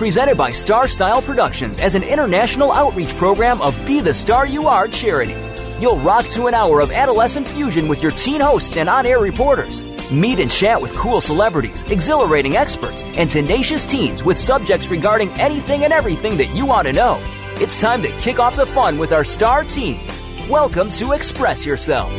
Presented by Star Style Productions as an international outreach program of Be the Star You Are charity. You'll rock to an hour of adolescent fusion with your teen hosts and on air reporters. Meet and chat with cool celebrities, exhilarating experts, and tenacious teens with subjects regarding anything and everything that you want to know. It's time to kick off the fun with our star teens. Welcome to Express Yourself.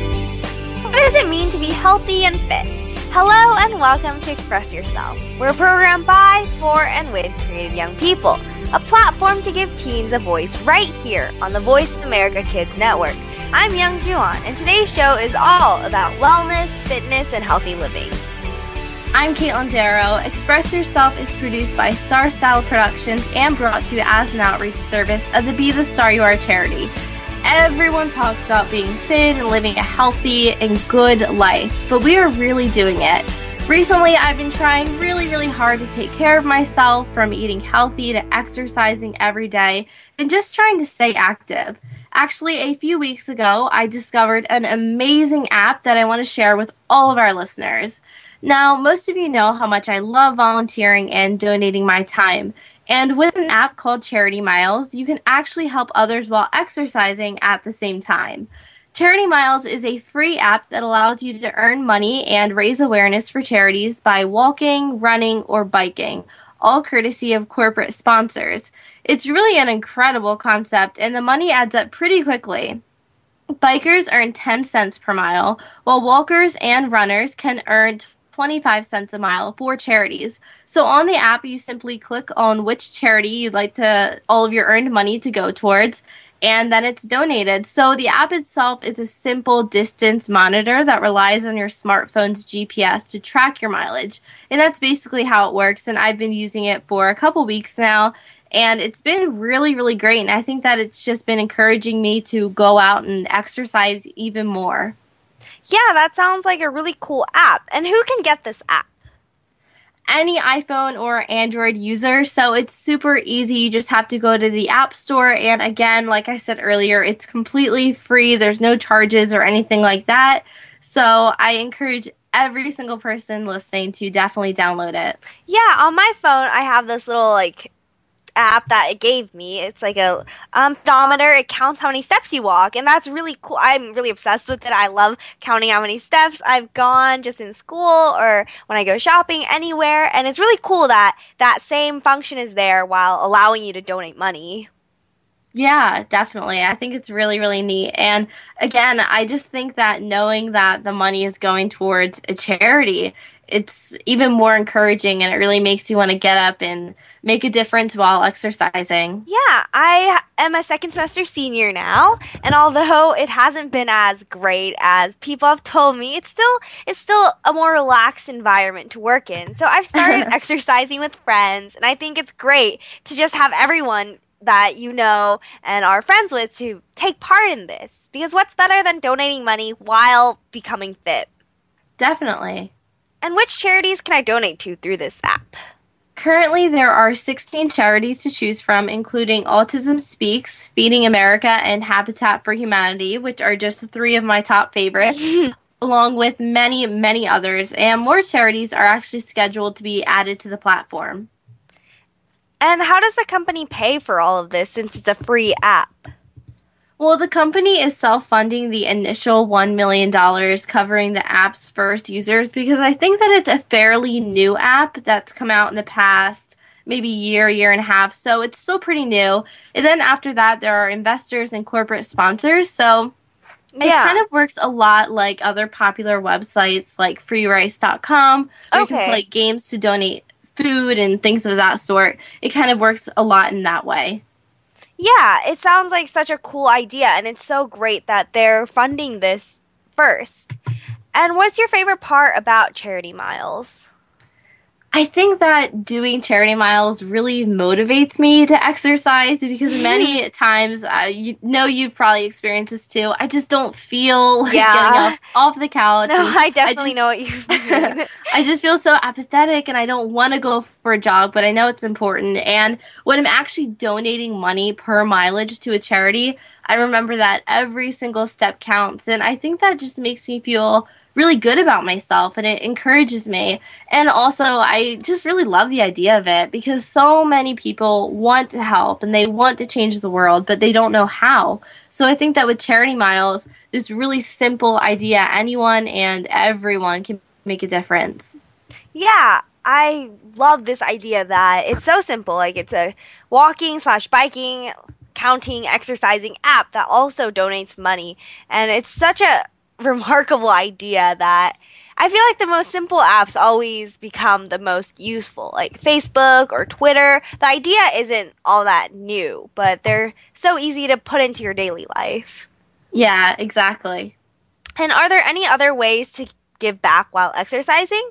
What does it mean to be healthy and fit? Hello and welcome to Express Yourself. We're a program by, for, and with creative young people. A platform to give teens a voice right here on the Voice America Kids Network. I'm Youngjoo Ahn, and today's show is all about wellness, fitness, and healthy living. I'm Katelyn Darrow. Express Yourself is produced by Star Style Productions and brought to you as an outreach service of the Be the Star You Are charity. Everyone talks about being fit and living a healthy and good life, but we are really doing it. Recently, I've been trying really, really hard to take care of myself from eating healthy to exercising every day and just trying to stay active. Actually, a few weeks ago, I discovered an amazing app that I want to share with all of our listeners. Now, most of you know how much I love volunteering and donating my time. And with an app called Charity Miles, you can actually help others while exercising at the same time. Charity Miles is a free app that allows you to earn money and raise awareness for charities by walking, running, or biking, all courtesy of corporate sponsors. It's really an incredible concept, and the money adds up pretty quickly. Bikers earn 10 cents per mile, while walkers and runners can earn 25 cents a mile for charities. So on the app, you simply click on which charity you'd like to all of your earned money to go towards, and then it's donated. So the app itself is a simple distance monitor that relies on your smartphone's GPS to track your mileage. And that's basically how it works. And I've been using it for a couple weeks now. And it's been really, really great. And I think that it's just been encouraging me to go out and exercise even more. Yeah, that sounds like a really cool app. And who can get this app? Any iPhone or Android user. So it's super easy. You just have to go to the App Store. And again, like I said earlier, it's completely free. There's no charges or anything like that. So I encourage every single person listening to definitely download it. Yeah, on my phone, I have this little like app that it gave me. It's like a um, pedometer. It counts how many steps you walk, and that's really cool. I'm really obsessed with it. I love counting how many steps I've gone just in school or when I go shopping anywhere. And it's really cool that that same function is there while allowing you to donate money. Yeah, definitely. I think it's really, really neat. And again, I just think that knowing that the money is going towards a charity it's even more encouraging and it really makes you want to get up and make a difference while exercising. Yeah, I am a second semester senior now, and although it hasn't been as great as people have told me, it's still it's still a more relaxed environment to work in. So I've started exercising with friends, and I think it's great to just have everyone that you know and are friends with to take part in this. Because what's better than donating money while becoming fit? Definitely. And which charities can I donate to through this app? Currently, there are 16 charities to choose from, including Autism Speaks, Feeding America, and Habitat for Humanity, which are just three of my top favorites, along with many, many others. And more charities are actually scheduled to be added to the platform. And how does the company pay for all of this since it's a free app? Well, the company is self funding the initial $1 million covering the app's first users because I think that it's a fairly new app that's come out in the past maybe year, year and a half. So it's still pretty new. And then after that, there are investors and corporate sponsors. So it yeah. kind of works a lot like other popular websites like freerice.com where okay. you can play games to donate food and things of that sort. It kind of works a lot in that way. Yeah, it sounds like such a cool idea, and it's so great that they're funding this first. And what's your favorite part about Charity Miles? I think that doing charity miles really motivates me to exercise because many times, uh, you know, you've probably experienced this too. I just don't feel like Yeah. getting off, off the couch. No, I definitely just- know what you mean. I just feel so apathetic and I don't want to go for a jog, but I know it's important. And when I'm actually donating money per mileage to a charity, I remember that every single step counts. And I think that just makes me feel really good about myself and it encourages me. And also, I just really love the idea of it because so many people want to help and they want to change the world, but they don't know how. So I think that with Charity Miles, this really simple idea, anyone and everyone can make a difference. Yeah, I love this idea that it's so simple. Like it's a walking slash biking, counting, exercising app that also donates money, and it's such a remarkable idea that. I feel like the most simple apps always become the most useful, like Facebook or Twitter. The idea isn't all that new, but they're so easy to put into your daily life. Yeah, exactly. And are there any other ways to give back while exercising?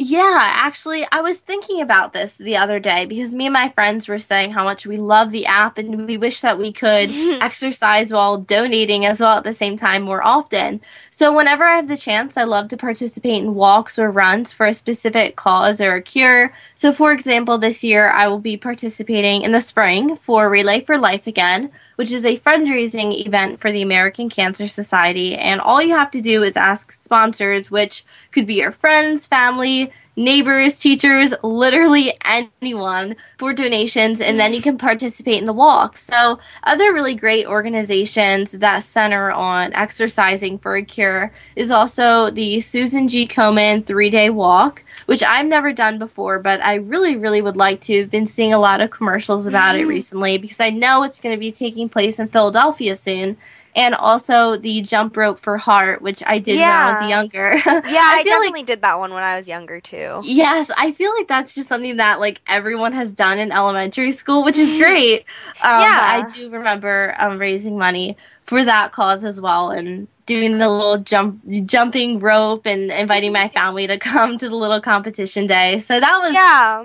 Yeah, actually, I was thinking about this the other day because me and my friends were saying how much we love the app and we wish that we could exercise while donating as well at the same time more often. So, whenever I have the chance, I love to participate in walks or runs for a specific cause or a cure. So, for example, this year I will be participating in the spring for Relay for Life Again, which is a fundraising event for the American Cancer Society. And all you have to do is ask sponsors, which could be your friends, family, neighbors, teachers, literally anyone for donations, and then you can participate in the walk. So, other really great organizations that center on exercising for a cure is also the Susan G. Komen three day walk, which I've never done before, but I really, really would like to. I've been seeing a lot of commercials about it mm. recently because I know it's going to be taking place in Philadelphia soon. And also the jump rope for heart, which I did when I was younger. Yeah, I, like definitely did that one when I was younger too. Yes, I feel like that's just something that like everyone has done in elementary school, which is great. Um, Yeah. I do remember um, raising money for that cause as well, and doing the little jump, jumping rope, and inviting my family to come to the little competition day. So that was Yeah.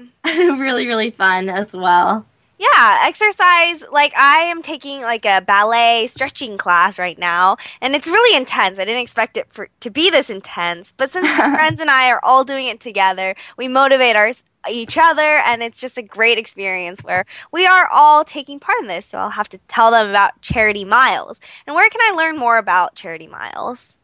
really really fun as well. Yeah, exercise like I am taking like a ballet stretching class right now and it's really intense. I didn't expect it for to be this intense, but since my friends and I are all doing it together, we motivate our each other and it's just a great experience where we are all taking part in this. So I'll have to tell them about Charity Miles. And where can I learn more about Charity Miles?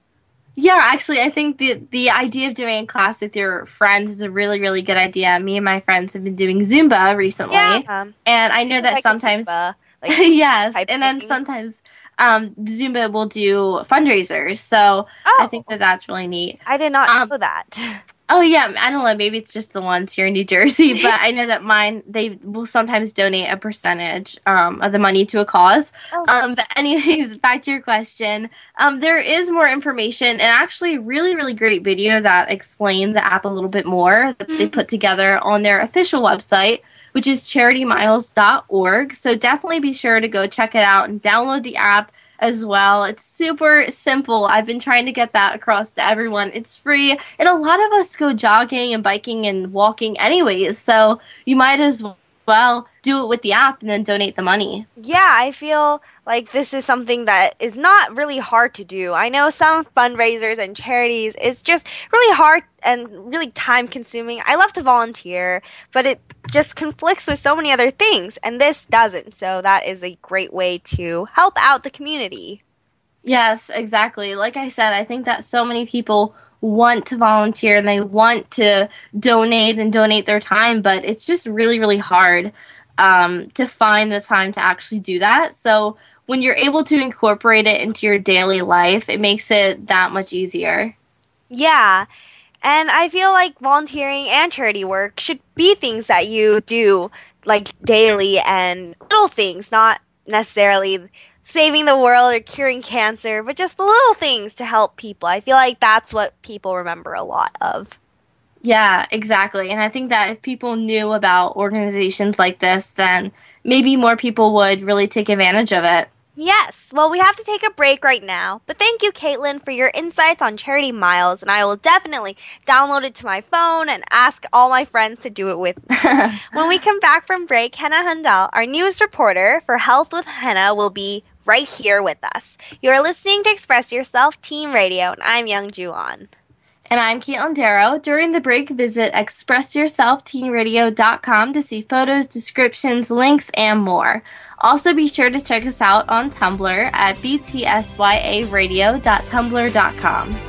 Yeah, actually, I think the the idea of doing a class with your friends is a really really good idea. Me and my friends have been doing Zumba recently, um, and I know that like sometimes Zumba, like yes, and then sometimes um, Zumba will do fundraisers. So oh, I think that that's really neat. I did not um, know that. Oh yeah, I don't know. Maybe it's just the ones here in New Jersey, but I know that mine they will sometimes donate a percentage um, of the money to a cause. Oh. Um, but anyways, back to your question. Um, there is more information and actually really really great video that explains the app a little bit more that they put together on their official website which is charitymiles.org. So definitely be sure to go check it out and download the app as well. It's super simple. I've been trying to get that across to everyone. It's free, and a lot of us go jogging and biking and walking anyways. So you might as well do it with the app and then donate the money. Yeah, I feel like this is something that is not really hard to do. I know some fundraisers and charities, it's just really hard and really time consuming. I love to volunteer, but it just conflicts with so many other things, and this doesn't. So that is a great way to help out the community. Yes, exactly. Like I said, I think that so many people want to volunteer and they want to donate and donate their time, but it's just really, really hard um, to find the time to actually do that. So when you're able to incorporate it into your daily life, it makes it that much easier. Yeah. And I feel like volunteering and charity work should be things that you do like daily and little things, not necessarily saving the world or curing cancer, but just the little things to help people. I feel like that's what people remember a lot of. Yeah, exactly. And I think that if people knew about organizations like this, then maybe more people would really take advantage of it. Yes, well, we have to take a break right now. But thank you, Katelyn, for your insights on Charity Miles, and I will definitely download it to my phone and ask all my friends to do it with me. when we come back from break, Henna Hendal, our news reporter for Health with Henna, will be right here with us. You're listening to Express Yourself Teen Radio, and I'm Youngjoo Ahn. And I'm Katelyn Darrow. During the break, visit expressyourselfteenradio.com to see photos, descriptions, links, and more. Also, be sure to check us out on Tumblr at btsyaradio.tumblr.com.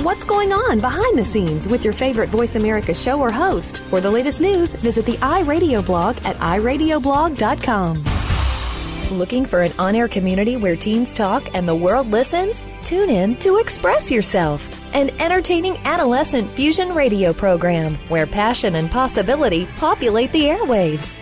What's going on behind the scenes with your favorite Voice America show or host? For the latest news, visit the iRadio blog at iradioblog.com. Looking for an on air community where teens talk and the world listens? Tune in to Express Yourself, an entertaining adolescent fusion radio program where passion and possibility populate the airwaves.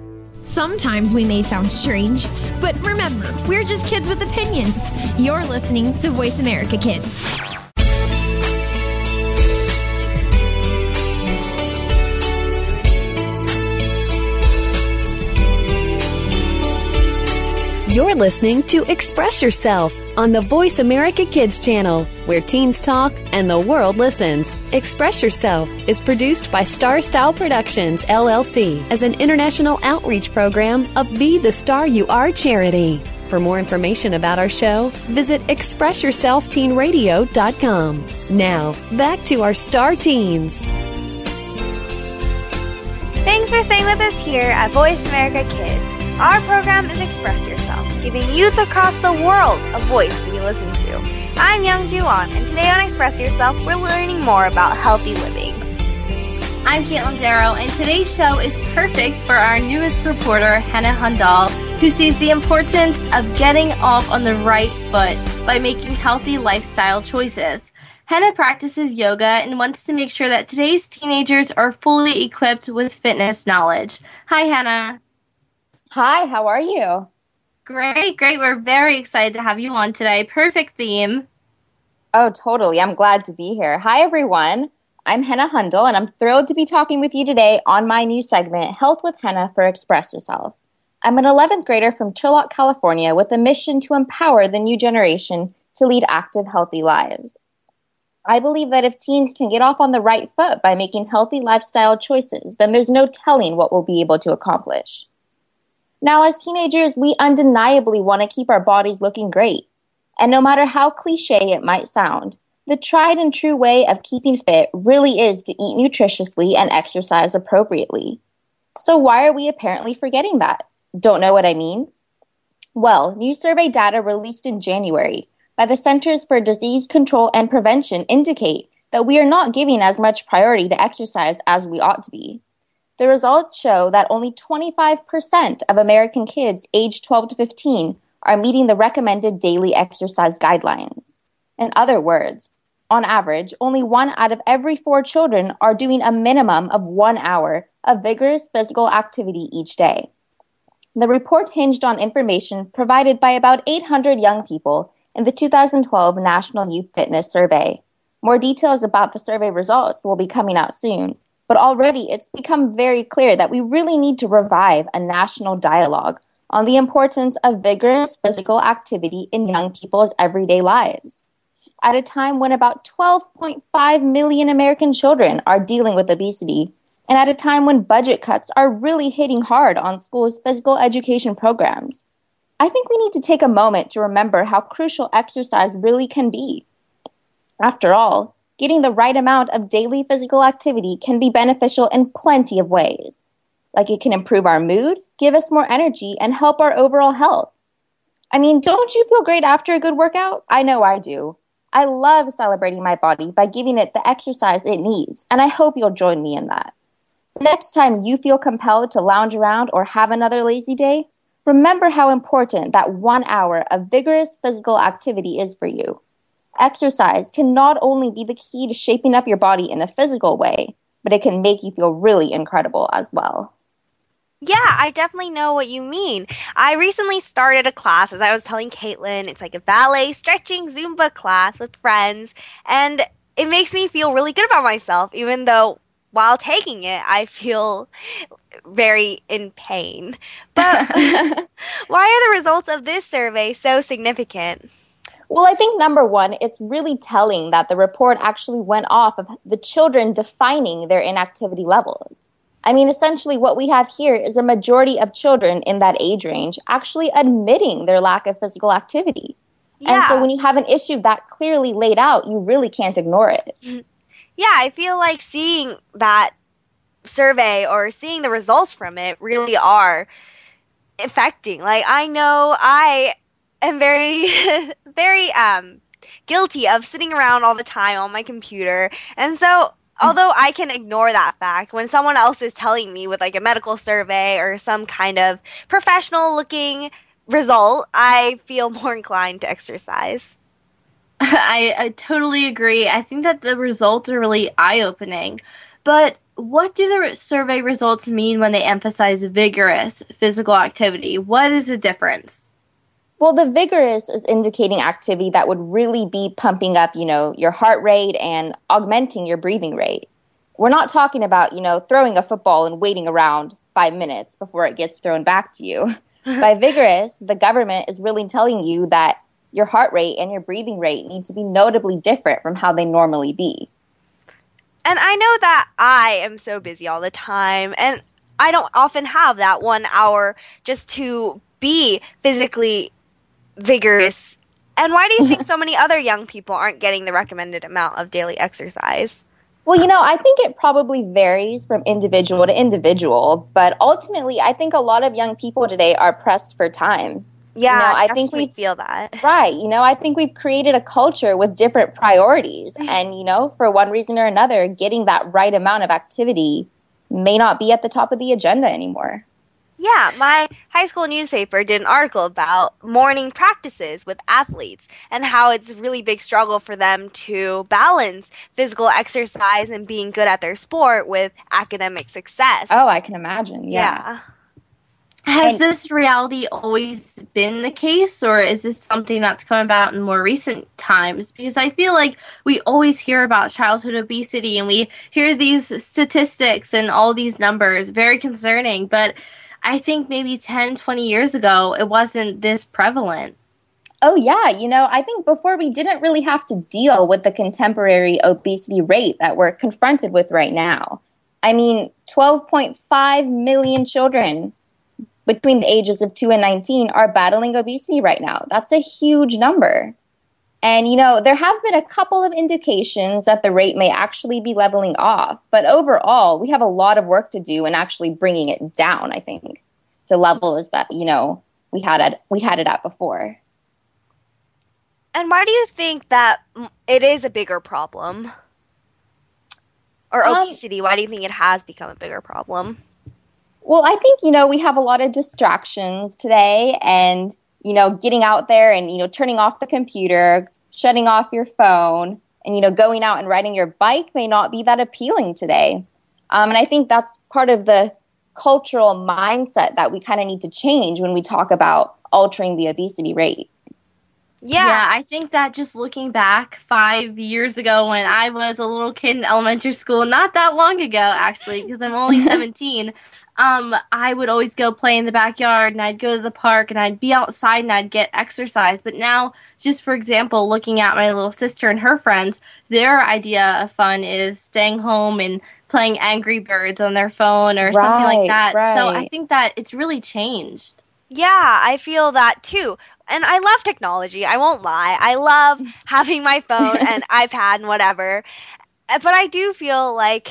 Sometimes we may sound strange, but remember, we're just kids with opinions. You're listening to Voice America Kids. You're listening to Express Yourself on the Voice America Kids channel, where teens talk and the world listens. Express Yourself is produced by Star Style Productions, LLC, as an international outreach program of Be the Star You Are charity. For more information about our show, visit ExpressYourselfTeenRadio.com. Now, back to our star teens. Thanks for staying with us here at Voice America Kids. Our program is Express Yourself, giving youth across the world a voice to be listened to. I'm Youngjoo Ahn, and today on Express Yourself, we're learning more about healthy living. I'm Katelyn Darrow, and today's show is perfect for our newest reporter, Henna Hendal, who sees the importance of getting off on the right foot by making healthy lifestyle choices. Henna practices yoga and wants to make sure that today's teenagers are fully equipped with fitness knowledge. Hi, Henna. Hi, how are you? Great, great. We're very excited to have you on today. Perfect theme. Oh, totally. I'm glad to be here. Hi, everyone. I'm Henna Hendal, and I'm thrilled to be talking with you today on my new segment, Health with Henna for Express Yourself. I'm an 11th grader from Turlock, California, with a mission to empower the new generation to lead active, healthy lives. I believe that if teens can get off on the right foot by making healthy lifestyle choices, then there's no telling what we'll be able to accomplish. Now, as teenagers, we undeniably want to keep our bodies looking great. And no matter how cliche it might sound, the tried and true way of keeping fit really is to eat nutritiously and exercise appropriately. So, why are we apparently forgetting that? Don't know what I mean? Well, new survey data released in January by the Centers for Disease Control and Prevention indicate that we are not giving as much priority to exercise as we ought to be. The results show that only 25% of American kids aged 12 to 15 are meeting the recommended daily exercise guidelines. In other words, on average, only one out of every four children are doing a minimum of one hour of vigorous physical activity each day. The report hinged on information provided by about 800 young people in the 2012 National Youth Fitness Survey. More details about the survey results will be coming out soon, but already it's become very clear that we really need to revive a national dialogue on the importance of vigorous physical activity in young people's everyday lives. At a time when about 12.5 million American children are dealing with obesity and at a time when budget cuts are really hitting hard on schools' physical education programs. I think we need to take a moment to remember how crucial exercise really can be. After all, getting the right amount of daily physical activity can be beneficial in plenty of ways. Like it can improve our mood, give us more energy, and help our overall health. I mean, don't you feel great after a good workout? I know I do. I love celebrating my body by giving it the exercise it needs, and I hope you'll join me in that. Next time you feel compelled to lounge around or have another lazy day, remember how important that one hour of vigorous physical activity is for you. Exercise can not only be the key to shaping up your body in a physical way, but it can make you feel really incredible as well. Yeah, I definitely know what you mean. I recently started a class, as I was telling Katelyn. It's like a ballet, stretching, Zumba class with friends. And it makes me feel really good about myself, even though while taking it, I feel very in pain. But why are the results of this survey so significant? Well, I think number one, it's really telling that the report actually went off of the children defining their inactivity levels. I mean, essentially, what we have here is a majority of children in that age range actually admitting their lack of physical activity. Yeah. And so, when you have an issue that clearly laid out, you really can't ignore it. Mm-hmm. Yeah, I feel like seeing that survey or seeing the results from it really are affecting. Like, I know I am very, very um, guilty of sitting around all the time on my computer. And so, although I can ignore that fact, when someone else is telling me with like a medical survey or some kind of professional looking result, I feel more inclined to exercise. I, I totally agree. I think that the results are really eye opening. But what do the survey results mean when they emphasize vigorous physical activity? What is the difference? Well, the vigorous is indicating activity that would really be pumping up, you know, your heart rate and augmenting your breathing rate. We're not talking about, you know, throwing a football and waiting around five minutes before it gets thrown back to you. By vigorous, the government is really telling you that your heart rate and your breathing rate need to be notably different from how they normally be. And I know that I am so busy all the time, and I don't often have that one hour just to be physically vigorous. And why do you think so many other young people aren't getting the recommended amount of daily exercise? Well, you know, I think it probably varies from individual to individual, but ultimately, I think a lot of young people today are pressed for time. Yeah, you know, I think we feel that. Right. You know, I think we've created a culture with different priorities. And, you know, for one reason or another, getting that right amount of activity may not be at the top of the agenda anymore. Yeah, my high school newspaper did an article about morning practices with athletes and how it's a really big struggle for them to balance physical exercise and being good at their sport with academic success. Oh, I can imagine. Yeah. yeah. Has and, this reality always been the case, or is this something that's come about in more recent times? Because I feel like we always hear about childhood obesity and we hear these statistics and all these numbers, very concerning. But I think maybe 10, 20 years ago, it wasn't this prevalent. Oh, yeah. You know, I think before we didn't really have to deal with the contemporary obesity rate that we're confronted with right now. I mean, 12.5 million children between the ages of 2 and 19 are battling obesity right now. That's a huge number. And, you know, there have been a couple of indications that the rate may actually be leveling off. But overall, we have a lot of work to do in actually bringing it down, I think, to levels that, you know, we had it, we had it at before. And why do you think that it is a bigger problem? Or um, obesity, um, why do you think it has become a bigger problem? Well, I think, you know, we have a lot of distractions today and you know, getting out there and, you know, turning off the computer, shutting off your phone, and, you know, going out and riding your bike may not be that appealing today. Um, and I think that's part of the cultural mindset that we kind of need to change when we talk about altering the obesity rate. Yeah. Yeah, I think that just looking back five years ago when I was a little kid in elementary school, not that long ago actually, because I'm only 17, um, I would always go play in the backyard and I'd go to the park and I'd be outside and I'd get exercise. But now, just for example, looking at my little sister and her friends, their idea of fun is staying home and playing Angry Birds on their phone or something like that. So I think that it's really changed. Yeah, I feel that too. And I love technology. I won't lie. I love having my phone and iPad and whatever. But I do feel like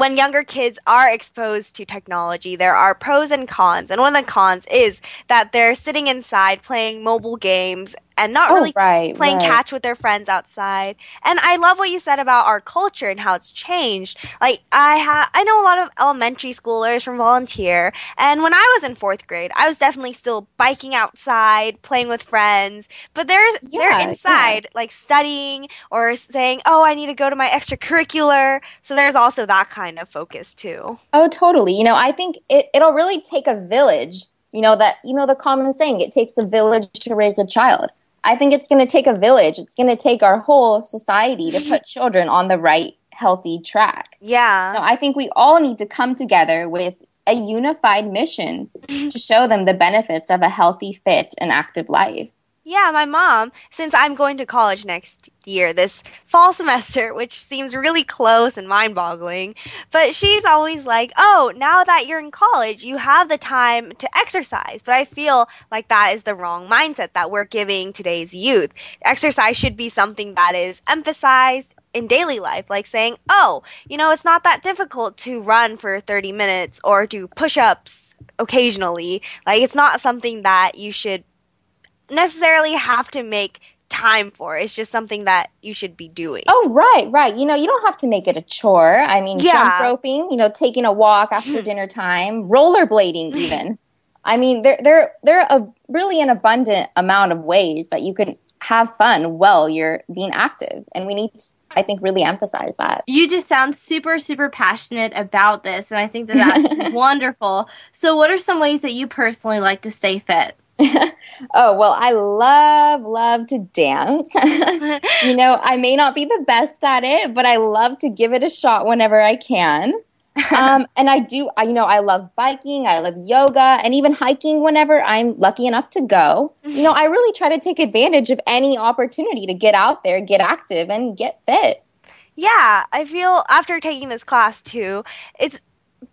when younger kids are exposed to technology, there are pros and cons. And one of the cons is that they're sitting inside playing mobile games and not Oh, really right, playing right. catch with their friends outside. And I love what you said about our culture and how it's changed. Like I ha- I know a lot of elementary schoolers from volunteer, and when I was in 4th grade, I was definitely still biking outside, playing with friends, but they're Yeah, they're inside like studying or saying, "Oh, I need to go to my extracurricular." So there's also that kind of focus too. Oh, totally. You know, I think it, it'll really take a village. You know, that, you know, the common saying, it takes a village to raise a child. I think it's going to take a village. It's going to take our whole society to put children on the right, healthy track. Yeah. No, I think we all need to come together with a unified mission mm-hmm. to show them the benefits of a healthy, fit, and active life. Yeah, my mom, since I'm going to college next year, this fall semester, which seems really close and mind boggling, but she's always like, oh, now that you're in college, you have the time to exercise. But I feel like that is the wrong mindset that we're giving today's youth. Exercise should be something that is emphasized in daily life, like saying, oh, you know, it's not that difficult to run for 30 minutes or do push ups occasionally. Like, it's not something that you should necessarily have to make time for. It's just something that you should be doing. Oh, right, right. You know, you don't have to make it a chore. I mean, Yeah. jump roping, you know, taking a walk after dinner time, rollerblading, even. I mean, there, there, there are a, really an abundant amount of ways that you can have fun while you're being active. And we need to, I think, really emphasize that. You just sound super, super passionate about this, and I think that that's wonderful. So, what are some ways that you personally like to stay fit? Oh, well, I love, love to dance. you know, I may not be the best at it, but I love to give it a shot whenever I can. um, and I do, I, you know, I love biking, I love yoga, and even hiking whenever I'm lucky enough to go. You know, I really try to take advantage of any opportunity to get out there, get active, and get fit. Yeah, I feel after taking this class too, it's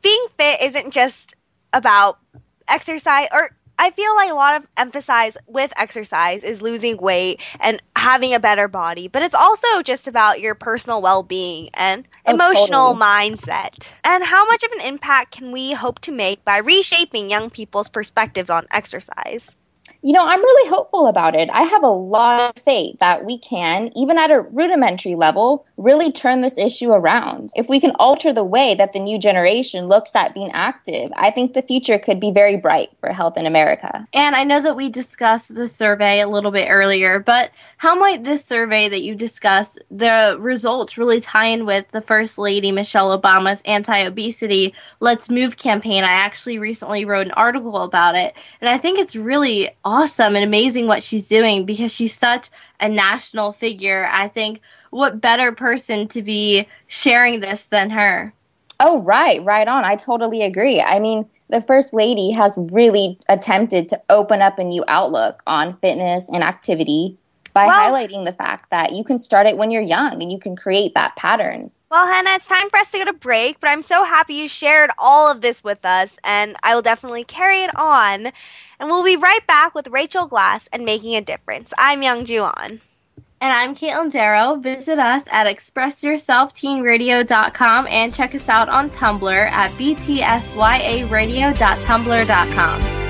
being fit isn't just about exercise or I feel like a lot of emphasis with exercise is losing weight and having a better body, but it's also just about your personal well-being and Oh, emotional totally. mindset. And how much of an impact can we hope to make by reshaping young people's perspectives on exercise? You know, I'm really hopeful about it. I have a lot of faith that we can, even at a rudimentary level, really turn this issue around. If we can alter the way that the new generation looks at being active, I think the future could be very bright for health in America. And I know that we discussed the survey a little bit earlier, but how might this survey that you discussed, the results really tie in with the First Lady Michelle Obama's anti obesity Let's Move campaign? I actually recently wrote an article about it, and I think it's really awesome and amazing what she's doing because she's such a national figure. I think what better person to be sharing this than her? Oh, right, right on. I totally agree. I mean, the First Lady has really attempted to open up a new outlook on fitness and activity by highlighting the fact that you can start it when you're young and you can create that pattern. Well, Hannah, it's time for us to go to break, but I'm so happy you shared all of this with us, and I will definitely carry it on. And we'll be right back with Rachel Glass and Making a Difference. I'm Youngjoo Ahn. And I'm Katelyn Darrow. Visit us at expressyourselfteenradio.com and check us out on Tumblr at btsyaradio.tumblr.com.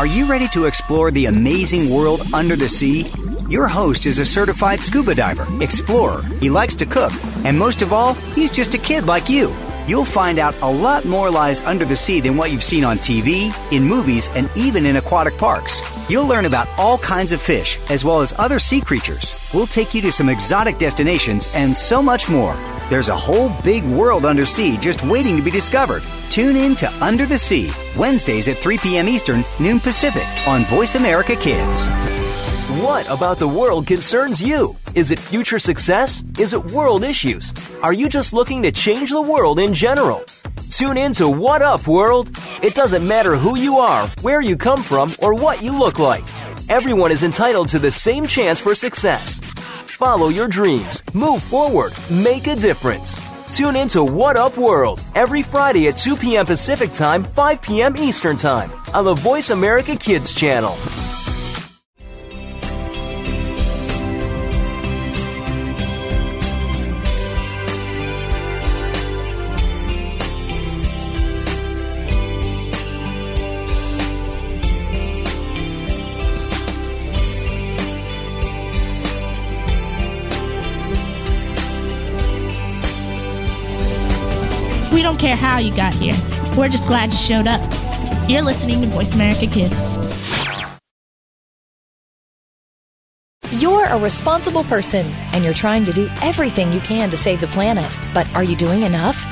Are you ready to explore the amazing world under the sea? Your host is a certified scuba diver, explorer. He likes to cook, and most of all, he's just a kid like you. You'll find out a lot more lies under the sea than what you've seen on TV, in movies, and even in aquatic parks. You'll learn about all kinds of fish, as well as other sea creatures. We'll take you to some exotic destinations and so much more. There's a whole big world under sea just waiting to be discovered. Tune in to Under the Sea, Wednesdays at 3 p.m. Eastern, noon Pacific, on Voice America Kids. What about the world concerns you? Is it future success? Is it world issues? Are you just looking to change the world in general? Tune in to What Up World. It doesn't matter who you are, where you come from, or what you look like. Everyone is entitled to the same chance for success. Follow your dreams, move forward, make a difference. Tune in to What Up World every Friday at 2 p.m. Pacific Time, 5 p.m. Eastern Time on the Voice America Kids channel. Care how you got here. We're just glad you showed up. You're listening to Voice America Kids. You're a responsible person and you're trying to do everything you can to save the planet. But are you doing enough?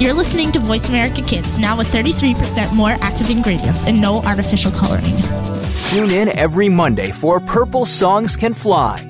You're listening to Voice America Kids, now with 33% more active ingredients and no artificial coloring. Tune in every Monday for Purple Songs Can Fly.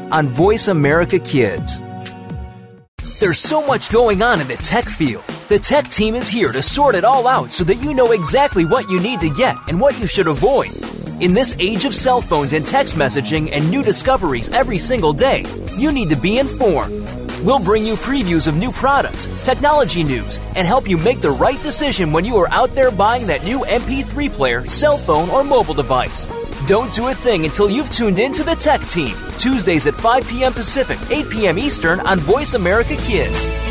on Voice America Kids. There's so much going on in the tech field. The tech team is here to sort it all out so that you know exactly what you need to get and what you should avoid. In this age of cell phones and text messaging and new discoveries every single day, you need to be informed. We'll bring you previews of new products, technology news, and help you make the right decision when you are out there buying that new MP3 player, cell phone, or mobile device. Don't do a thing until you've tuned in to the tech team. Tuesdays at 5 p.m. Pacific, 8 p.m. Eastern on Voice America Kids.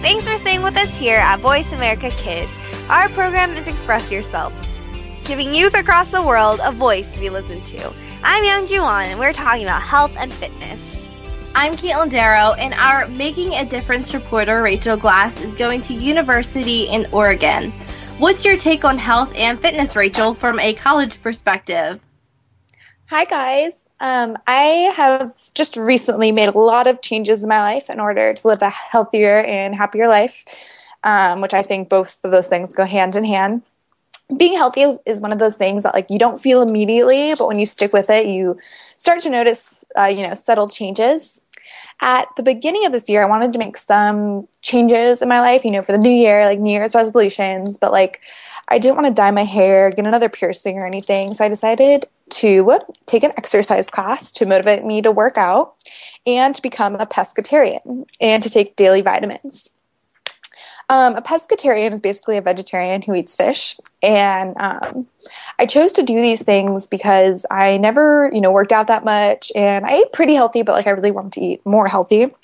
Thanks for staying with us here at Voice America Kids. Our program is Express Yourself, giving youth across the world a voice to be listened to. I'm Youngjoo Ahn, and we're talking about health and fitness. I'm Katelyn Darrow, and our Making a Difference reporter, Rachel Glass, is going to university in Oregon. What's your take on health and fitness, Rachel, from a college perspective? Hi, guys. Um, I have just recently made a lot of changes in my life in order to live a healthier and happier life, um, which I think both of those things go hand in hand. Being healthy is one of those things that, like, you don't feel immediately, but when you stick with it, you start to notice, uh, you know, subtle changes. At the beginning of this year, I wanted to make some changes in my life, you know, for the new year, like New Year's resolutions, but like, I didn't want to dye my hair, get another piercing or anything. So I decided to take an exercise class to motivate me to work out and to become a pescatarian and to take daily vitamins. Um, a pescatarian is basically a vegetarian who eats fish, and um, I chose to do these things because I never, you know, worked out that much, and I ate pretty healthy, but like I really wanted to eat more healthy.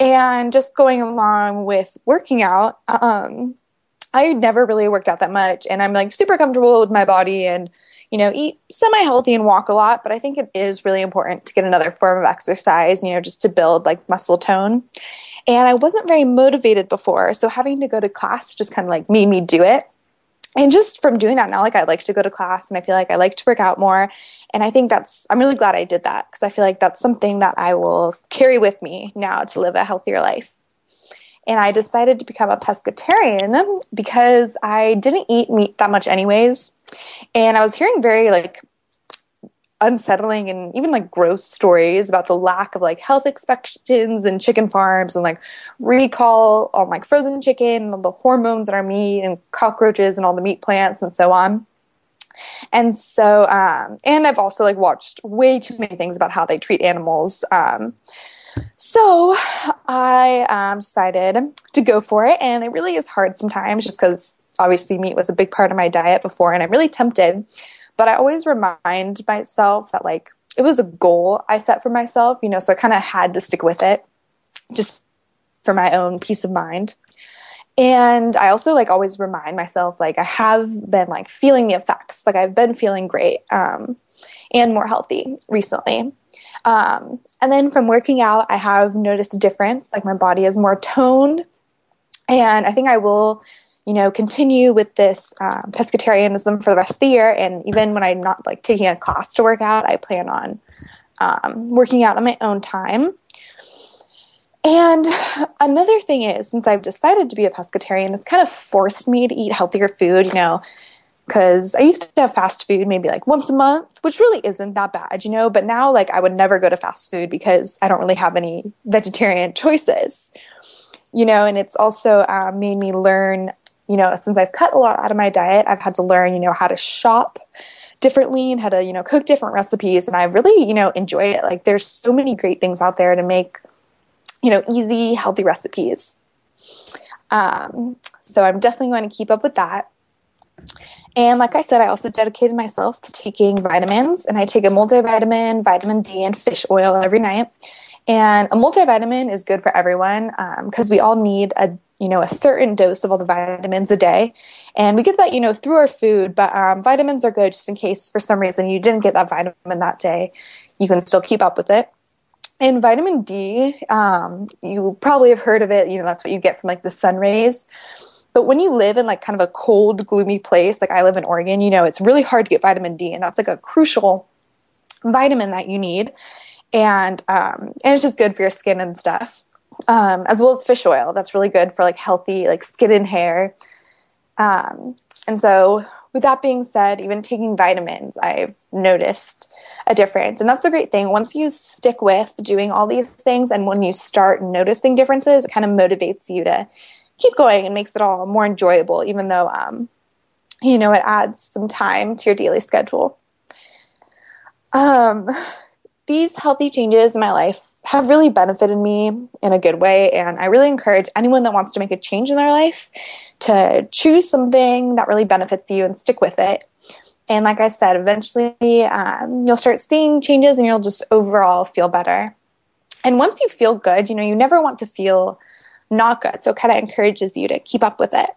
And just going along with working out, um, I never really worked out that much, and I'm like super comfortable with my body, and you know, eat semi healthy and walk a lot, but I think it is really important to get another form of exercise, you know, just to build like muscle tone. And I wasn't very motivated before, so having to go to class just kind of like made me do it. And just from doing that now, like I like to go to class and I feel like I like to work out more. And I think that's, I'm really glad I did that because I feel like that's something that I will carry with me now to live a healthier life and I decided to become a pescatarian because I didn't eat meat that much anyways. And I was hearing very like unsettling and even like gross stories about the lack of like health inspections and chicken farms and like recall on like frozen chicken and all the hormones in our meat and cockroaches and all the meat plants and so on. And so, um, and I've also like watched way too many things about how they treat animals. Um, so I um, decided to go for it, and it really is hard sometimes just because obviously meat was a big part of my diet before, and I'm really tempted. But I always remind myself that, like, it was a goal I set for myself, you know, so I kind of had to stick with it just for my own peace of mind. And I also like always remind myself like I have been like feeling the effects, like I've been feeling great um, and more healthy recently. Um, and then from working out, I have noticed a difference. Like my body is more toned. And I think I will, you know, continue with this um, pescatarianism for the rest of the year. And even when I'm not like taking a class to work out, I plan on um, working out on my own time. And another thing is, since I've decided to be a pescatarian, it's kind of forced me to eat healthier food. You know, because I used to have fast food maybe like once a month, which really isn't that bad, you know. But now, like, I would never go to fast food because I don't really have any vegetarian choices, you know. And it's also um, made me learn, you know, since I've cut a lot out of my diet, I've had to learn, you know, how to shop differently and how to, you know, cook different recipes. And I really, you know, enjoy it. Like, there's so many great things out there to make, you know, easy, healthy recipes. Um, so I'm definitely going to keep up with that. And like I said, I also dedicated myself to taking vitamins, and I take a multivitamin, vitamin D, and fish oil every night. And a multivitamin is good for everyone because um, we all need a you know a certain dose of all the vitamins a day, and we get that you know through our food. But um, vitamins are good just in case for some reason you didn't get that vitamin that day, you can still keep up with it. And vitamin D, um, you probably have heard of it. You know that's what you get from like the sun rays. But when you live in like kind of a cold, gloomy place, like I live in Oregon, you know, it's really hard to get vitamin D, and that's like a crucial vitamin that you need. And um, and it's just good for your skin and stuff, um, as well as fish oil. That's really good for like healthy like skin and hair. Um, and so, with that being said, even taking vitamins, I've noticed a difference. And that's the great thing. Once you stick with doing all these things, and when you start noticing differences, it kind of motivates you to keep going and makes it all more enjoyable, even though, um, you know, it adds some time to your daily schedule. Um, these healthy changes in my life have really benefited me in a good way, and I really encourage anyone that wants to make a change in their life to choose something that really benefits you and stick with it. And like I said, eventually um, you'll start seeing changes and you'll just overall feel better. And once you feel good, you know, you never want to feel not good. So it kind of encourages you to keep up with it.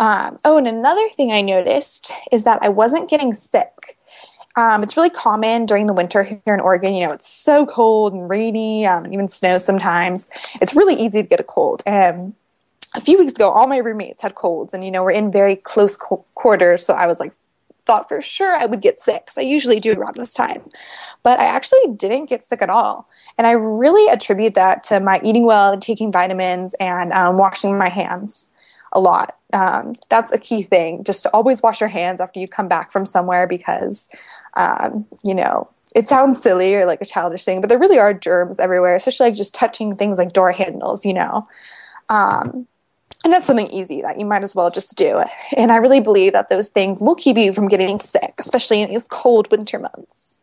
Um, oh, and another thing I noticed is that I wasn't getting sick. Um, it's really common during the winter here in Oregon. You know, it's so cold and rainy, um, even snows sometimes. It's really easy to get a cold. And a few weeks ago, all my roommates had colds, and you know, we're in very close co- quarters. So I was like, thought for sure I would get sick because I usually do around this time. But I actually didn't get sick at all. And I really attribute that to my eating well and taking vitamins and um, washing my hands a lot. Um, that's a key thing, just to always wash your hands after you come back from somewhere because, um, you know, it sounds silly or like a childish thing, but there really are germs everywhere, especially like just touching things like door handles, you know. Um, and that's something easy that you might as well just do. And I really believe that those things will keep you from getting sick, especially in these cold winter months.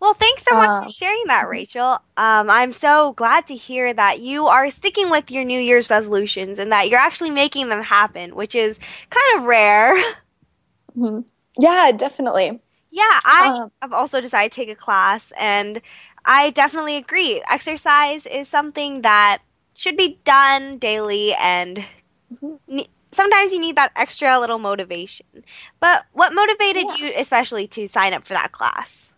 Well, thanks so much for sharing that, Rachel. Um, I'm so glad to hear that you are sticking with your New Year's resolutions and that you're actually making them happen, which is kind of rare. Mm-hmm. Yeah, definitely. Yeah, I um, have also decided to take a class, and I definitely agree. Exercise is something that should be done daily and sometimes you need that extra little motivation. But what motivated yeah. you especially to sign up for that class?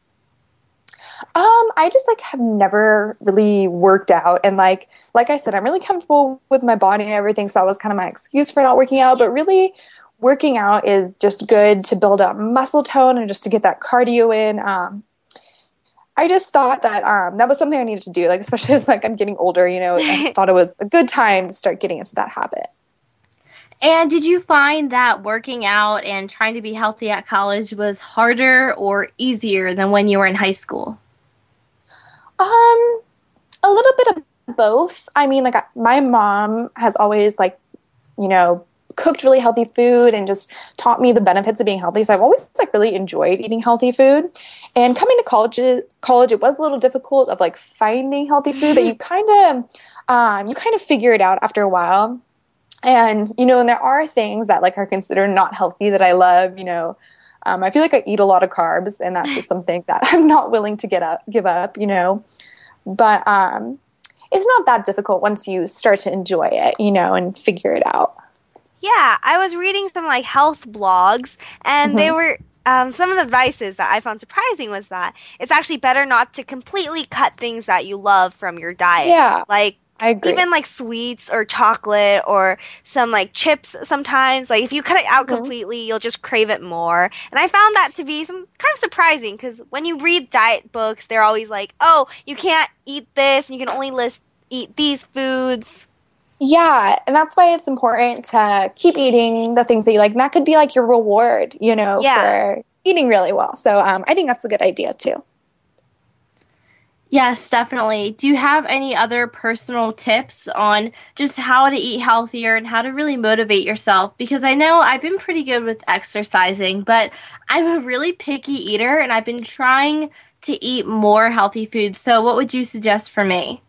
Um, I just like have never really worked out and like like I said, I'm really comfortable with my body and everything, so that was kind of my excuse for not working out. But really working out is just good to build up muscle tone and just to get that cardio in. Um, I just thought that um, that was something I needed to do, like especially as like I'm getting older, you know, I thought it was a good time to start getting into that habit. And did you find that working out and trying to be healthy at college was harder or easier than when you were in high school? Um, a little bit of both. I mean, like my mom has always like, you know, cooked really healthy food and just taught me the benefits of being healthy. So I've always like really enjoyed eating healthy food. And coming to college, college it was a little difficult of like finding healthy food, but you kind of um, you kind of figure it out after a while. And you know, and there are things that like are considered not healthy that I love. You know, um, I feel like I eat a lot of carbs, and that's just something that I'm not willing to get up, give up. You know, but um, it's not that difficult once you start to enjoy it. You know, and figure it out. Yeah, I was reading some like health blogs, and mm-hmm. they were um, some of the advices that I found surprising was that it's actually better not to completely cut things that you love from your diet. Yeah, like I agree. Even like sweets or chocolate or some like chips sometimes. Like if you cut it out mm-hmm. completely, you'll just crave it more. And I found that to be some kind of surprising because when you read diet books, they're always like, oh, you can't eat this and you can only list eat these foods. Yeah, and that's why it's important to keep eating the things that you like. And that could be like your reward, you know, yeah. for eating really well. So um, I think that's a good idea too. Yes, definitely. Do you have any other personal tips on just how to eat healthier and how to really motivate yourself? Because I know I've been pretty good with exercising, but I'm a really picky eater and I've been trying to eat more healthy foods. So, what would you suggest for me?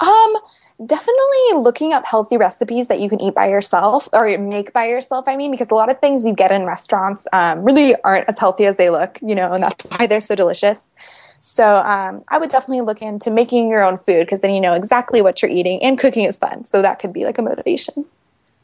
Um, definitely looking up healthy recipes that you can eat by yourself or make by yourself i mean because a lot of things you get in restaurants um, really aren't as healthy as they look you know and that's why they're so delicious so um, i would definitely look into making your own food because then you know exactly what you're eating and cooking is fun so that could be like a motivation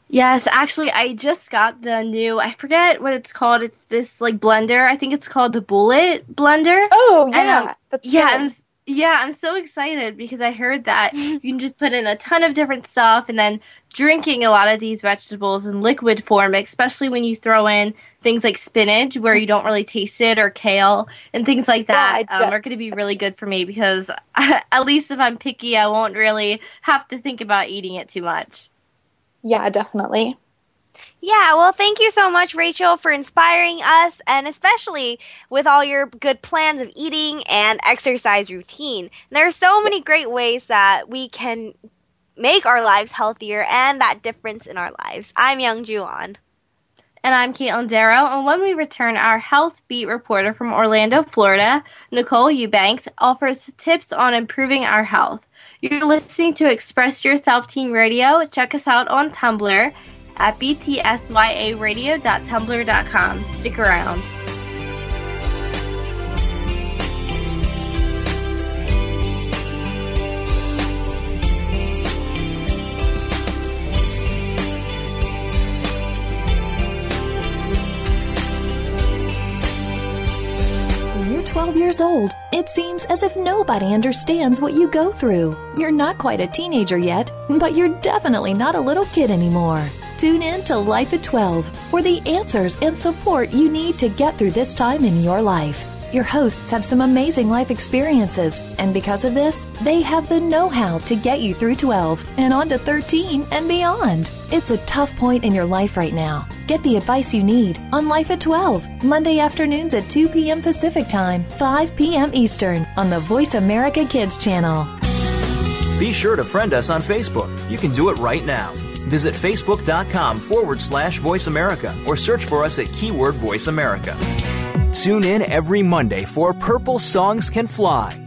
Yes, actually, I just got the new. I forget what it's called. It's this like blender. I think it's called the Bullet blender. Oh yeah, and, yeah. I'm yeah, I'm so excited because I heard that you can just put in a ton of different stuff and then drinking a lot of these vegetables in liquid form, especially when you throw in things like spinach where you don't really taste it or kale and things like that yeah, um, are going to be really good for me because at least if I'm picky, I won't really have to think about eating it too much. Yeah, definitely. Yeah, well, thank you so much, Rachel, for inspiring us, and especially with all your good plans of eating and exercise routine. There are so many great ways that we can make our lives healthier and that difference in our lives. I'm Youngjoo Ahn. And I'm Katelyn Darrow. And when we return, our health beat reporter from Orlando, Florida, Nicole Eubanks, offers tips on improving our health. You're listening to Express Yourself Teen Radio. Check us out on Tumblr at btsyaradio.tumblr.com. Stick around. Years old, it seems as if nobody understands what you go through. You're not quite a teenager yet, but you're definitely not a little kid anymore. Tune in to Life at 12 for the answers and support you need to get through this time in your life. Your hosts have some amazing life experiences, and because of this, they have the know how to get you through 12 and on to 13 and beyond. It's a tough point in your life right now. Get the advice you need on Life at 12, Monday afternoons at 2 p.m. Pacific Time, 5 p.m. Eastern on the Voice America Kids channel. Be sure to friend us on Facebook. You can do it right now. Visit facebook.com forward slash voice America or search for us at keyword voice America. Tune in every Monday for Purple Songs Can Fly.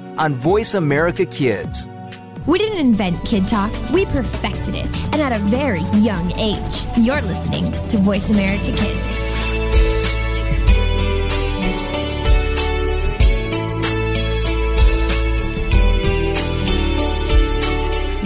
on Voice America Kids. We didn't invent Kid Talk, we perfected it, and at a very young age. You're listening to Voice America Kids.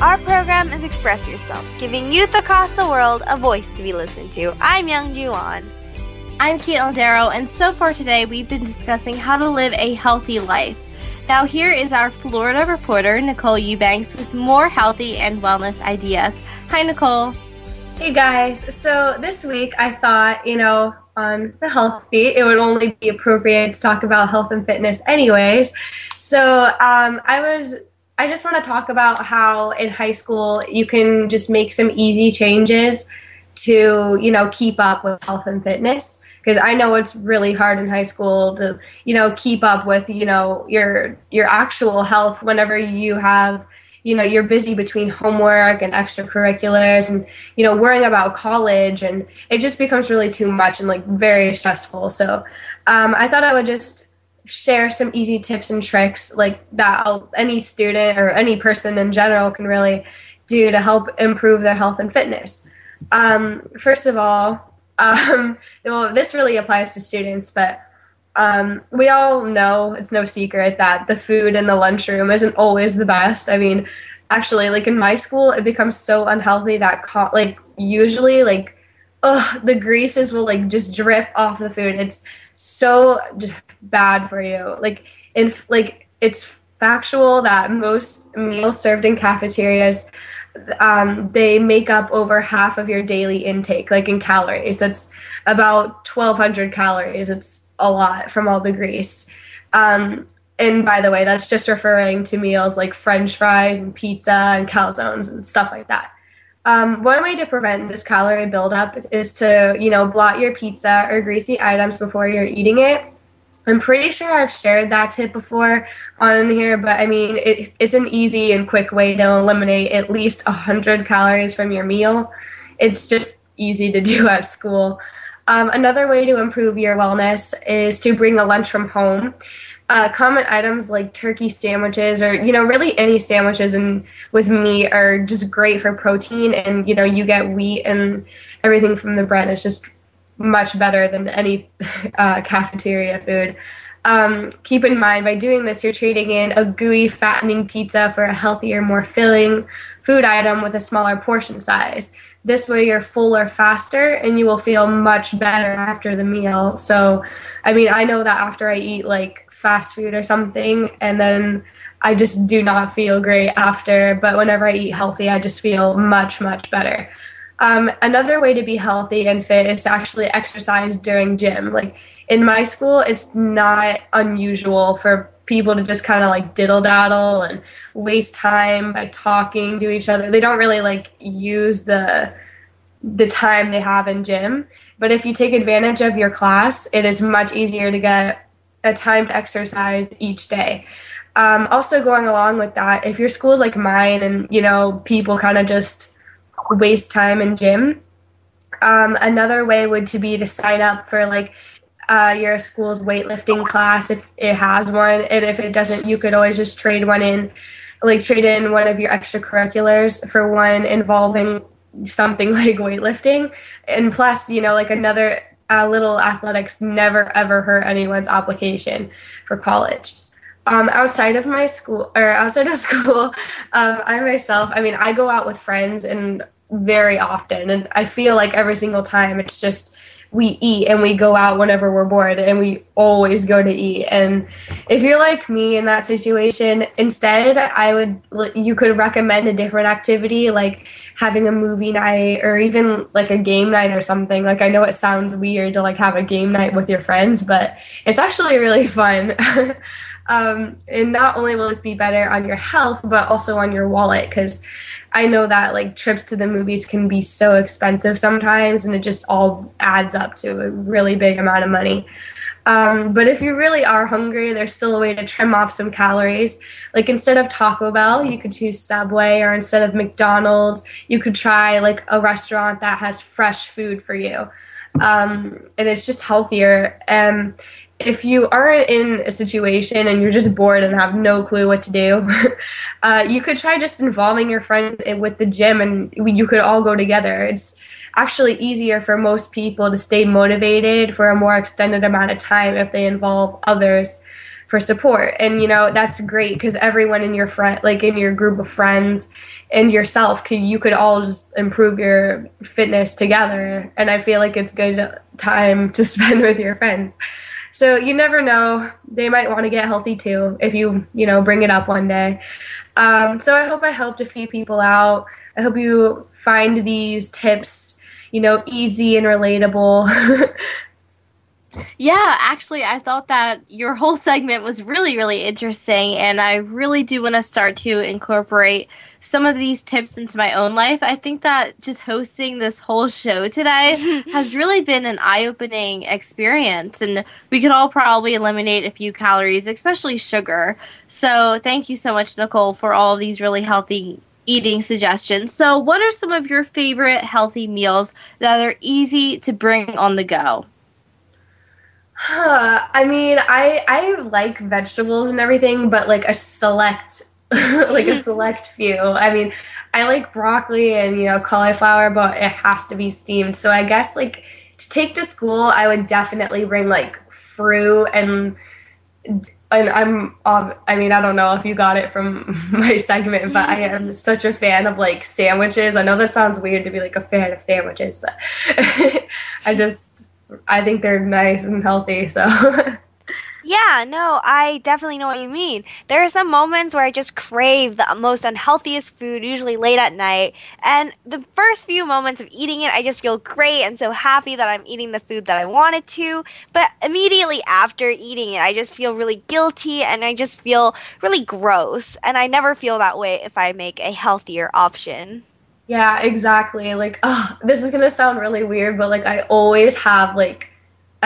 Our program is Express Yourself, giving youth across the world a voice to be listened to. I'm Youngjoo Ahn. I'm Katelyn Darrow, and so far today we've been discussing how to live a healthy life. Now, here is our Florida reporter, Nicole Eubanks, with more healthy and wellness ideas. Hi, Nicole. Hey, guys. So, this week I thought, you know, on the health beat, it would only be appropriate to talk about health and fitness, anyways. So um, I was, I just want to talk about how in high school you can just make some easy changes to, you know, keep up with health and fitness. Because I know it's really hard in high school to, you know, keep up with, you know, your your actual health whenever you have you know you're busy between homework and extracurriculars and you know worrying about college and it just becomes really too much and like very stressful so um, i thought i would just share some easy tips and tricks like that I'll, any student or any person in general can really do to help improve their health and fitness um, first of all um, well this really applies to students but um, we all know it's no secret that the food in the lunchroom isn't always the best. I mean, actually, like in my school, it becomes so unhealthy that co- like usually like oh the greases will like just drip off the food. It's so just bad for you. Like in like it's factual that most meals served in cafeterias um, they make up over half of your daily intake, like in calories. That's about 1,200 calories. It's a lot from all the grease. Um, and by the way, that's just referring to meals like French fries and pizza and calzones and stuff like that. Um, one way to prevent this calorie buildup is to, you know, blot your pizza or greasy items before you're eating it I'm pretty sure I've shared that tip before on here, but I mean, it, it's an easy and quick way to eliminate at least 100 calories from your meal. It's just easy to do at school. Um, another way to improve your wellness is to bring a lunch from home. Uh, common items like turkey sandwiches or you know really any sandwiches and with meat are just great for protein and you know you get wheat and everything from the bread is just much better than any uh, cafeteria food. Um, keep in mind, by doing this, you're trading in a gooey, fattening pizza for a healthier, more filling food item with a smaller portion size. This way, you're fuller faster and you will feel much better after the meal. So, I mean, I know that after I eat like fast food or something, and then I just do not feel great after, but whenever I eat healthy, I just feel much, much better. Um, another way to be healthy and fit is to actually exercise during gym. Like in my school, it's not unusual for people to just kind of like diddle daddle and waste time by talking to each other. They don't really like use the the time they have in gym. But if you take advantage of your class, it is much easier to get a timed exercise each day. Um, also, going along with that, if your school is like mine and you know people kind of just waste time in gym. Um, another way would to be to sign up for like uh, your school's weightlifting class if it has one, and if it doesn't, you could always just trade one in, like trade in one of your extracurriculars for one involving something like weightlifting. And plus, you know, like another uh, little athletics never ever hurt anyone's application for college. Um, outside of my school or outside of school, um, I myself, I mean, I go out with friends and very often and i feel like every single time it's just we eat and we go out whenever we're bored and we always go to eat. And if you're like me in that situation instead i would you could recommend a different activity like having a movie night or even like a game night or something. Like i know it sounds weird to like have a game night with your friends but it's actually really fun um, and not only will this be better on your health but also on your wallet because I know that like trips to the movies can be so expensive sometimes, and it just all adds up to a really big amount of money. Um, but if you really are hungry, there's still a way to trim off some calories. Like instead of Taco Bell, you could choose Subway, or instead of McDonald's, you could try like a restaurant that has fresh food for you. Um, and it's just healthier. And if you are in a situation and you're just bored and have no clue what to do, uh, you could try just involving your friends with the gym and you could all go together. It's actually easier for most people to stay motivated for a more extended amount of time if they involve others for support. And you know, that's great because everyone in your friend like in your group of friends and yourself could you could all just improve your fitness together. And I feel like it's good time to spend with your friends. So you never know; they might want to get healthy too if you you know bring it up one day. Um, so I hope I helped a few people out. I hope you find these tips you know easy and relatable. Yeah, actually, I thought that your whole segment was really, really interesting, and I really do want to start to incorporate some of these tips into my own life. I think that just hosting this whole show today has really been an eye opening experience, and we could all probably eliminate a few calories, especially sugar. So, thank you so much, Nicole, for all these really healthy eating suggestions. So, what are some of your favorite healthy meals that are easy to bring on the go? Huh. I mean, I I like vegetables and everything, but like a select like a select few. I mean, I like broccoli and you know cauliflower, but it has to be steamed. So I guess like to take to school, I would definitely bring like fruit and and I'm I mean I don't know if you got it from my segment, but I am such a fan of like sandwiches. I know that sounds weird to be like a fan of sandwiches, but I just I think they're nice and healthy. So. Yeah, no, I definitely know what you mean. There are some moments where I just crave the most unhealthiest food, usually late at night. And the first few moments of eating it, I just feel great and so happy that I'm eating the food that I wanted to. But immediately after eating it, I just feel really guilty and I just feel really gross. And I never feel that way if I make a healthier option. Yeah, exactly. Like, oh, this is gonna sound really weird, but like I always have like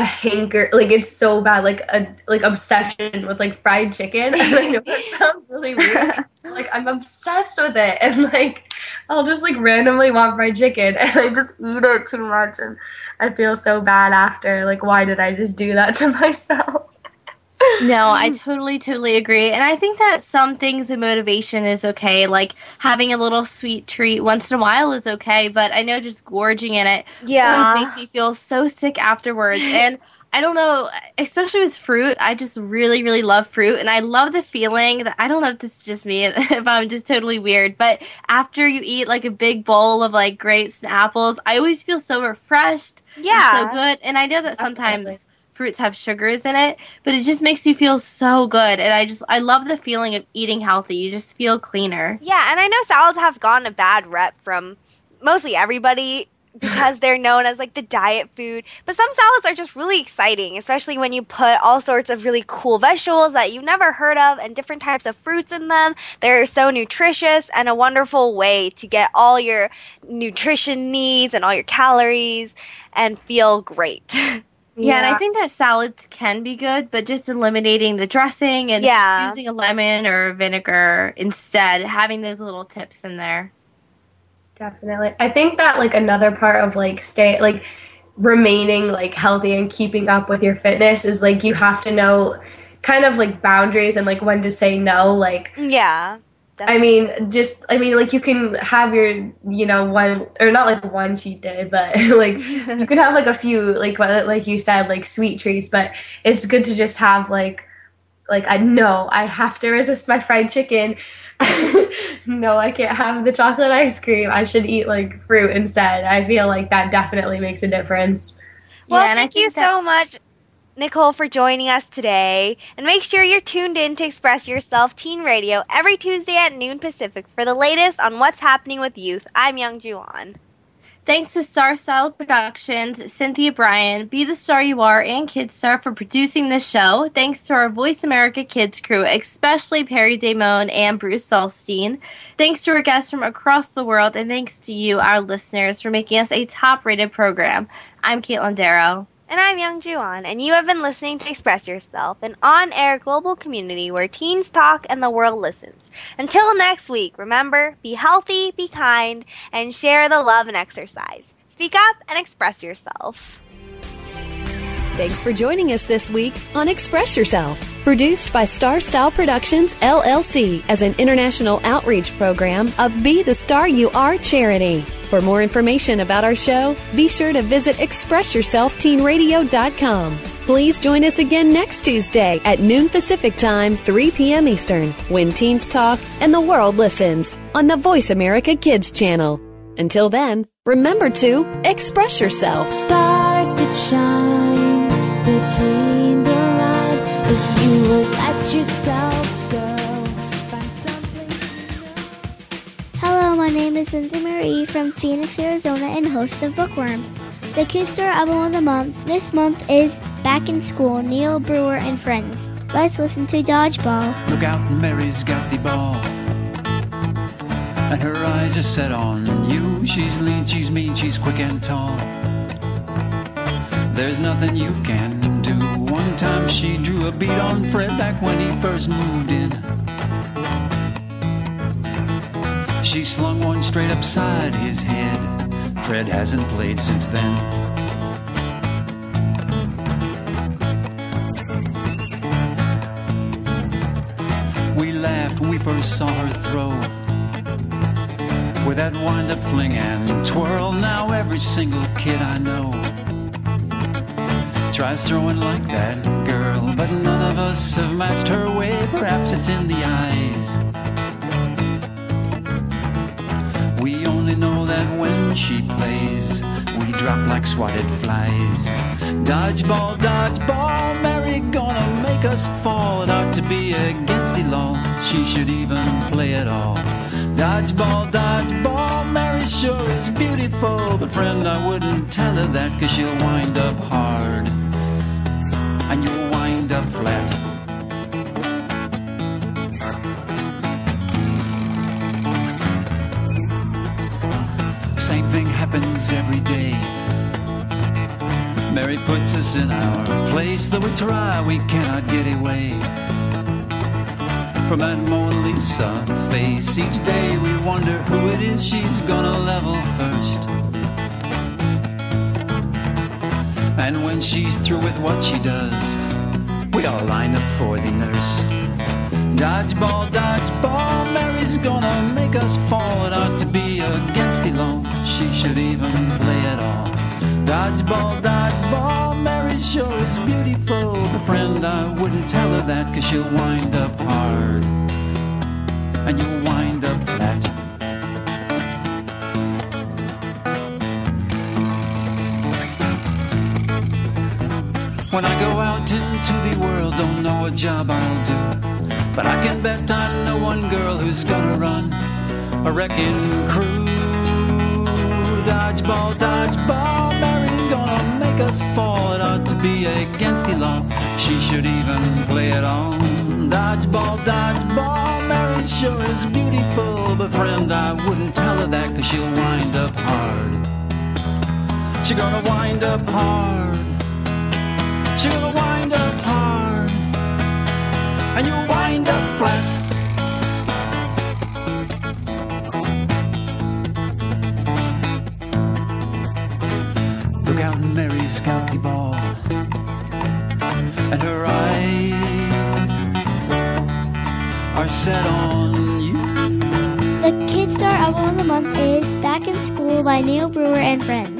a hanker like it's so bad, like a like obsession with like fried chicken. And I know that sounds really weird. like I'm obsessed with it. And like I'll just like randomly want fried chicken and I just eat it too much and I feel so bad after. Like why did I just do that to myself? No, I totally, totally agree. And I think that some things in motivation is okay. Like having a little sweet treat once in a while is okay. But I know just gorging in it yeah. makes me feel so sick afterwards. And I don't know, especially with fruit, I just really, really love fruit. And I love the feeling that I don't know if this is just me, if I'm just totally weird, but after you eat like a big bowl of like grapes and apples, I always feel so refreshed. Yeah. so good. And I know that sometimes. Absolutely fruits have sugars in it, but it just makes you feel so good. And I just I love the feeling of eating healthy. You just feel cleaner. Yeah, and I know salads have gotten a bad rep from mostly everybody because they're known as like the diet food. But some salads are just really exciting, especially when you put all sorts of really cool vegetables that you've never heard of and different types of fruits in them. They're so nutritious and a wonderful way to get all your nutrition needs and all your calories and feel great. Yeah, and I think that salads can be good, but just eliminating the dressing and Yeah. using a lemon or vinegar instead, having those little tips in there. Definitely. I think that like another part of like stay like remaining like healthy and keeping up with your fitness is like you have to know kind of like boundaries and like when to say no like Yeah. I mean, just I mean, like you can have your, you know, one or not like one cheat day, but like you can have like a few, like what, like you said, like sweet treats. But it's good to just have like, like I know I have to resist my fried chicken. no, I can't have the chocolate ice cream. I should eat like fruit instead. I feel like that definitely makes a difference. Well, Yeah, and I thank you that- so much, Nicole, for joining us today. And make sure you're tuned in to Express Yourself Teen Radio every Tuesday at noon Pacific for the latest on what's happening with youth. I'm Youngjoo Ahn. Thanks to Star Style Productions, Cynthia Brian, Be the Star You Are, and Kidstar for producing this show. Thanks to our Voice America Kids crew, especially Perry Damone and Bruce Solstein. Thanks to our guests from across the world, and thanks to you, our listeners, for making us a top rated program. I'm Katelyn Darrow. And I'm Youngjoo Ahn, and you have been listening to Express Yourself, an on air global community where teens talk and the world listens. Until next week, remember be healthy, be kind, and share the love and exercise. Speak up and express yourself. Thanks for joining us this week on Express Yourself, produced by Star Style Productions LLC as an international outreach program of Be the Star You Are charity. For more information about our show, be sure to visit expressyourselfteenradio.com. Please join us again next Tuesday at noon Pacific Time, 3 p.m. Eastern, when teens talk and the world listens on the Voice America Kids channel. Until then, remember to express yourself. Stars could shine between the lines if you yourself Lindsay Marie from Phoenix, Arizona, and host of Bookworm. The Kidstar album of the month this month is Back in School, Neil Brewer and Friends. Let's listen to Dodgeball. Look out, Mary's got the ball. And her eyes are set on you. She's lean, she's mean, she's quick and tall. There's nothing you can do. One time she drew a beat on Fred back when he first moved in. She slung one straight upside his head. Fred hasn't played since then. We laughed when we first saw her throw. With that wind up fling and twirl, now every single kid I know tries throwing like that girl. But none of us have matched her way, perhaps it's in the eyes. She plays, we drop like swatted flies. Dodgeball, dodgeball, Mary gonna make us fall. It ought to be against the law. She should even play it all. Dodgeball, dodgeball, Mary sure is beautiful. But friend, I wouldn't tell her that, cause she'll wind up hard. And you'll wind up flat. Every day. Mary puts us in our place, though we try, we cannot get away from that Mona Lisa face. Each day we wonder who it is she's gonna level first. And when she's through with what she does, we all line up for the nurse. Dodgeball, dodgeball, Mary's gonna make us fall. It ought to be against the law. She should even play it all. Dodgeball, dodgeball, Mary sure is beautiful. But friend, I wouldn't tell her that, cause she'll wind up hard. And you'll wind up flat. When I go out into the world, don't know what job I'll do. But I can bet I know one girl who's gonna run a wrecking crew. Dodgeball, dodgeball, Mary gonna make us fall. It ought to be against the law. She should even play it on. Dodgeball, dodgeball, Mary sure is beautiful. But friend, I wouldn't tell her that cause she'll wind up hard. She's gonna wind up hard. She's gonna wind up hard. And you'll wind up flat. Look out, Mary's got the ball. And her eyes are set on you. The Kidstar album of the month is Back in School by Neil Brewer and Friends.